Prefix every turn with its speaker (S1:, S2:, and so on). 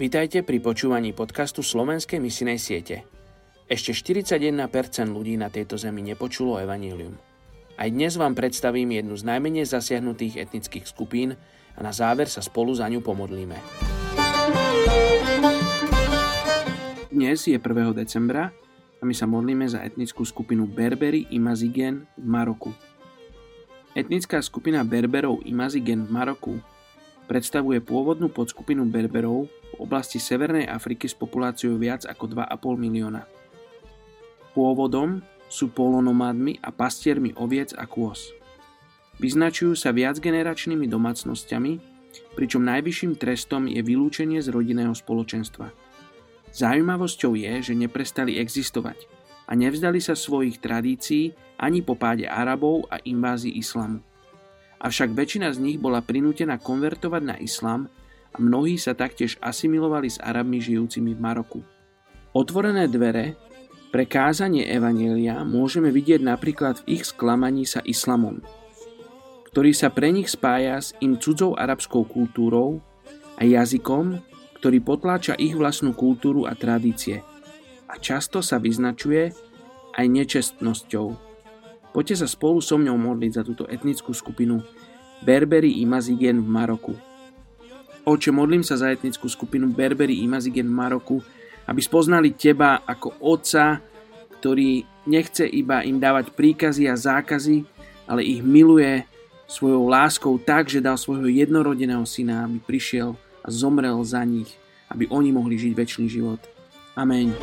S1: Vítajte pri počúvaní podcastu Slovenskej misinej siete. Ešte 41% ľudí na tejto zemi nepočulo evanílium. Aj dnes vám predstavím jednu z najmenej zasiahnutých etnických skupín a na záver sa spolu za ňu pomodlíme. Dnes je 1. decembra a my sa modlíme za etnickú skupinu Berberi Imazigen v Maroku. Etnická skupina Berberov Imazigen v Maroku predstavuje pôvodnú podskupinu Berberov v oblasti Severnej Afriky s populáciou viac ako 2,5 milióna. Pôvodom sú polonomádmi a pastiermi oviec a kôz. Vyznačujú sa viacgeneračnými domácnosťami, pričom najvyšším trestom je vylúčenie z rodinného spoločenstva. Zaujímavosťou je, že neprestali existovať a nevzdali sa svojich tradícií ani po páde Arabov a invázii islamu avšak väčšina z nich bola prinútená konvertovať na islám a mnohí sa taktiež asimilovali s Arabmi žijúcimi v Maroku. Otvorené dvere pre kázanie Evanielia môžeme vidieť napríklad v ich sklamaní sa islamom, ktorý sa pre nich spája s im cudzou arabskou kultúrou a jazykom, ktorý potláča ich vlastnú kultúru a tradície a často sa vyznačuje aj nečestnosťou. Poďte sa spolu so mňou modliť za túto etnickú skupinu Berberi Imazigen v Maroku. Oče, modlím sa za etnickú skupinu Berberi Imazigen v Maroku, aby spoznali Teba ako Otca, ktorý nechce iba im dávať príkazy a zákazy, ale ich miluje svojou láskou tak, že dal svojho jednorodeného syna, aby prišiel a zomrel za nich, aby oni mohli žiť väčší život. Amen.